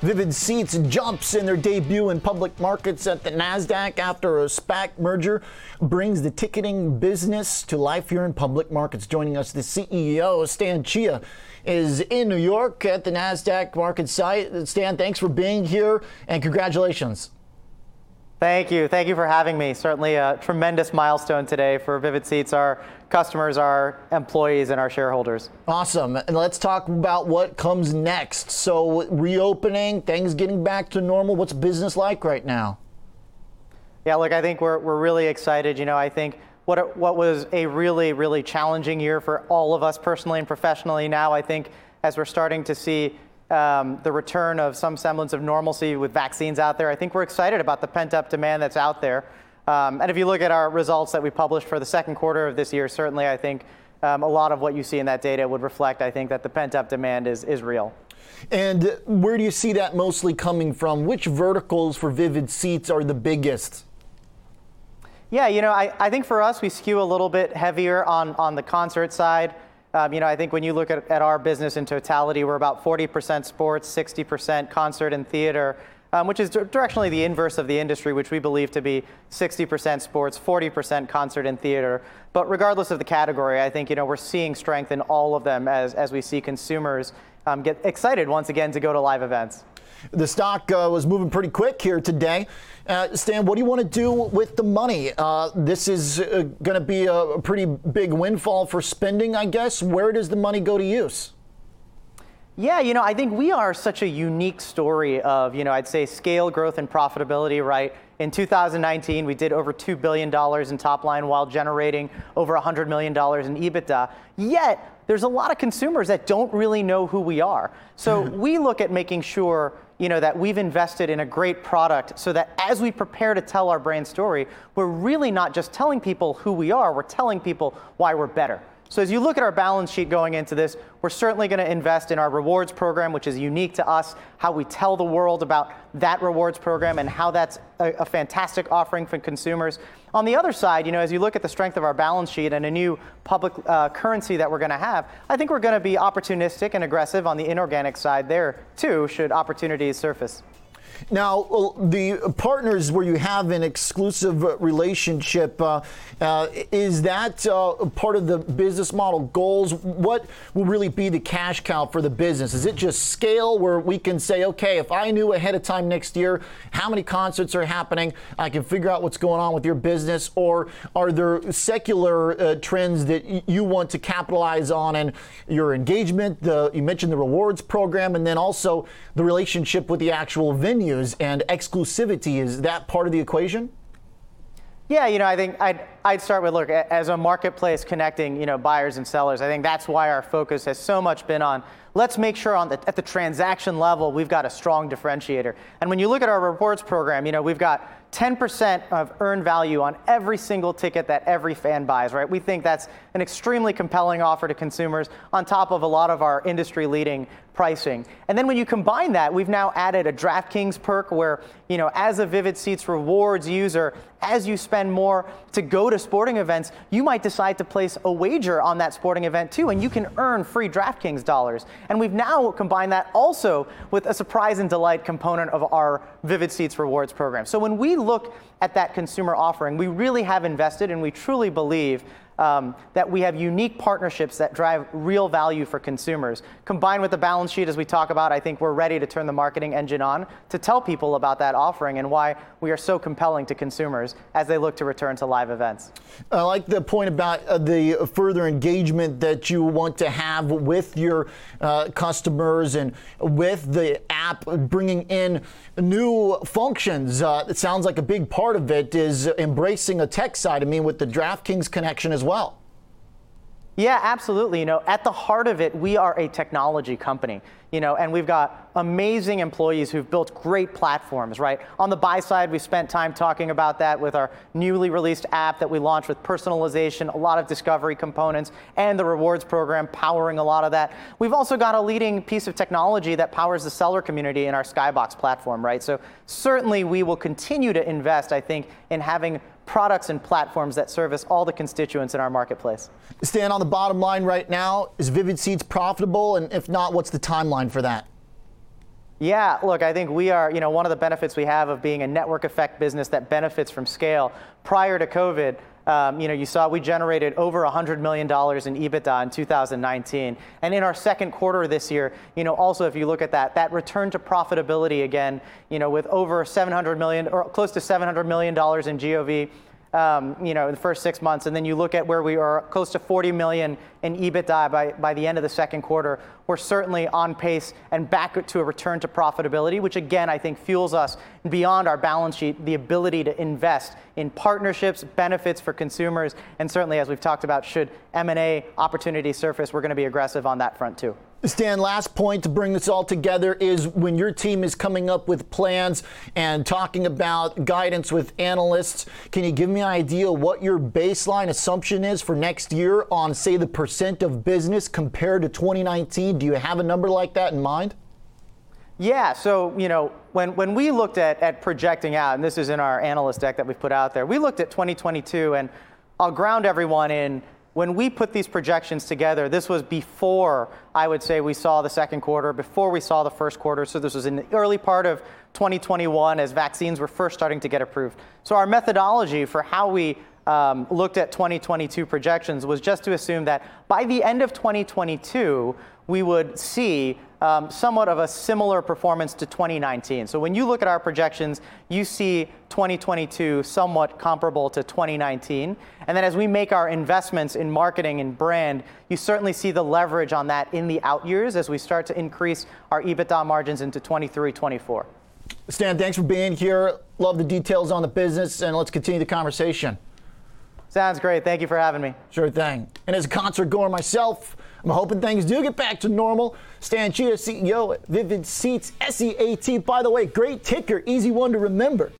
Vivid Seats jumps in their debut in public markets at the NASDAQ after a SPAC merger brings the ticketing business to life here in public markets. Joining us, the CEO, Stan Chia, is in New York at the NASDAQ market site. Stan, thanks for being here and congratulations. Thank you. Thank you for having me. Certainly a tremendous milestone today for Vivid Seats, our customers, our employees, and our shareholders. Awesome. And let's talk about what comes next. So, reopening, things getting back to normal. What's business like right now? Yeah, look, I think we're, we're really excited. You know, I think what, what was a really, really challenging year for all of us personally and professionally now, I think as we're starting to see um, the return of some semblance of normalcy with vaccines out there. I think we're excited about the pent up demand that's out there. Um, and if you look at our results that we published for the second quarter of this year, certainly I think um, a lot of what you see in that data would reflect, I think, that the pent up demand is, is real. And where do you see that mostly coming from? Which verticals for Vivid Seats are the biggest? Yeah, you know, I, I think for us, we skew a little bit heavier on, on the concert side. Um, you know, I think when you look at, at our business in totality, we're about 40% sports, 60% concert and theater, um, which is directionally the inverse of the industry, which we believe to be 60% sports, 40% concert and theater. But regardless of the category, I think you know we're seeing strength in all of them as as we see consumers um, get excited once again to go to live events. The stock uh, was moving pretty quick here today. Uh, Stan, what do you want to do with the money? Uh, this is uh, going to be a pretty big windfall for spending, I guess. Where does the money go to use? Yeah, you know, I think we are such a unique story of, you know, I'd say scale, growth, and profitability, right? In 2019, we did over $2 billion in top line while generating over $100 million in EBITDA. Yet, there's a lot of consumers that don't really know who we are. So we look at making sure you know, that we've invested in a great product so that as we prepare to tell our brand story, we're really not just telling people who we are, we're telling people why we're better. So as you look at our balance sheet going into this, we're certainly going to invest in our rewards program, which is unique to us, how we tell the world about that rewards program and how that's a, a, fantastic offering for consumers. On the other side, you know, as you look at the strength of our balance sheet and a new public uh, currency that we're going to have, I think we're going to be opportunistic and aggressive on the inorganic side there too, should opportunities surface. Now, the partners where you have an exclusive relationship, uh, uh, is that uh, part of the business model goals? What will really be the cash cow for the business? Is it just scale where we can say, okay, if I knew ahead of time next year how many concerts are happening, I can figure out what's going on with your business? Or are there secular uh, trends that you want to capitalize on and your engagement? The, you mentioned the rewards program and then also the relationship with the actual venue and exclusivity. Is that part of the equation? Yeah, you know, I think I'd, I'd start with look, as a marketplace connecting, you know, buyers and sellers, I think that's why our focus has so much been on let's make sure on the, at the transaction level we've got a strong differentiator. And when you look at our rewards program, you know, we've got 10% of earned value on every single ticket that every fan buys, right? We think that's an extremely compelling offer to consumers on top of a lot of our industry leading pricing. And then when you combine that, we've now added a DraftKings perk where, you know, as a Vivid Seats rewards user, as you spend more to go to sporting events, you might decide to place a wager on that sporting event too, and you can earn free DraftKings dollars. And we've now combined that also with a surprise and delight component of our Vivid Seats rewards program. So when we look at that consumer offering, we really have invested and we truly believe um, that we have unique partnerships that drive real value for consumers. Combined with the balance sheet, as we talk about, I think we're ready to turn the marketing engine on to tell people about that offering and why we are so compelling to consumers as they look to return to live events. I like the point about uh, the further engagement that you want to have with your uh, customers and with the app bringing in new functions. Uh, it sounds like a big part of it is embracing a tech side. I mean, with the DraftKings connection as well. Yeah, absolutely. You know, at the heart of it, we are a technology company, you know, and we've got amazing employees who've built great platforms, right? On the buy side, we spent time talking about that with our newly released app that we launched with personalization, a lot of discovery components, and the rewards program powering a lot of that. We've also got a leading piece of technology that powers the seller community in our Skybox platform, right? So certainly we will continue to invest, I think, in having products and platforms that service all the constituents in our marketplace. Stan, on the bottom line right now, is Vivid Seats profitable? And if not, what's the timeline for that? Yeah, look, I think we are, you know, one of the benefits we have of being a network effect business that benefits from scale. Prior to COVID, Um, you know, you saw we generated over $100 million in EBITDA in 2019. And in our second quarter this year, you know, also if you look at that, that return to profitability again, you know, with over 700 million or close to 700 million dollars in GOV, um, you know, the first six months, and then you look at where we are close to 40 million in EBITDA by, by the end of the second quarter, we're certainly on pace and back to a return to profitability, which again, I think fuels us beyond our balance sheet, the ability to invest in partnerships, benefits for consumers, and certainly, as we've talked about, should M&A opportunity surface, we're going to be aggressive on that front too. Stan, last point to bring this all together is when your team is coming up with plans and talking about guidance with analysts, can you give me an idea what your baseline assumption is for next year on, say, the percent of business compared to 2019? Do you have a number like that in mind? Yeah, so you know, when, when we looked at, at projecting out, and this is in our analyst deck that we've put out there, we looked at 2022, and I'll ground everyone in when we put these projections together, this was before I would say we saw the second quarter, before we saw the first quarter. So this was in the early part of 2021 as vaccines were first starting to get approved. So our methodology for how we um, looked at 2022 projections was just to assume that by the end of 2022, we would see um, somewhat of a similar performance to 2019. So when you look at our projections, you see 2022 somewhat comparable to 2019. And then as we make our investments in marketing and brand, you certainly see the leverage on that in the out years as we start to increase our EBITDA margins into 23, 24. Stan, thanks for being here. Love the details on the business, and let's continue the conversation. Sounds great. Thank you for having me. Sure thing. And as a concert goer myself, I'm hoping things do get back to normal. Stan Chia, CEO at Vivid Seats, S E A T. By the way, great ticker, easy one to remember.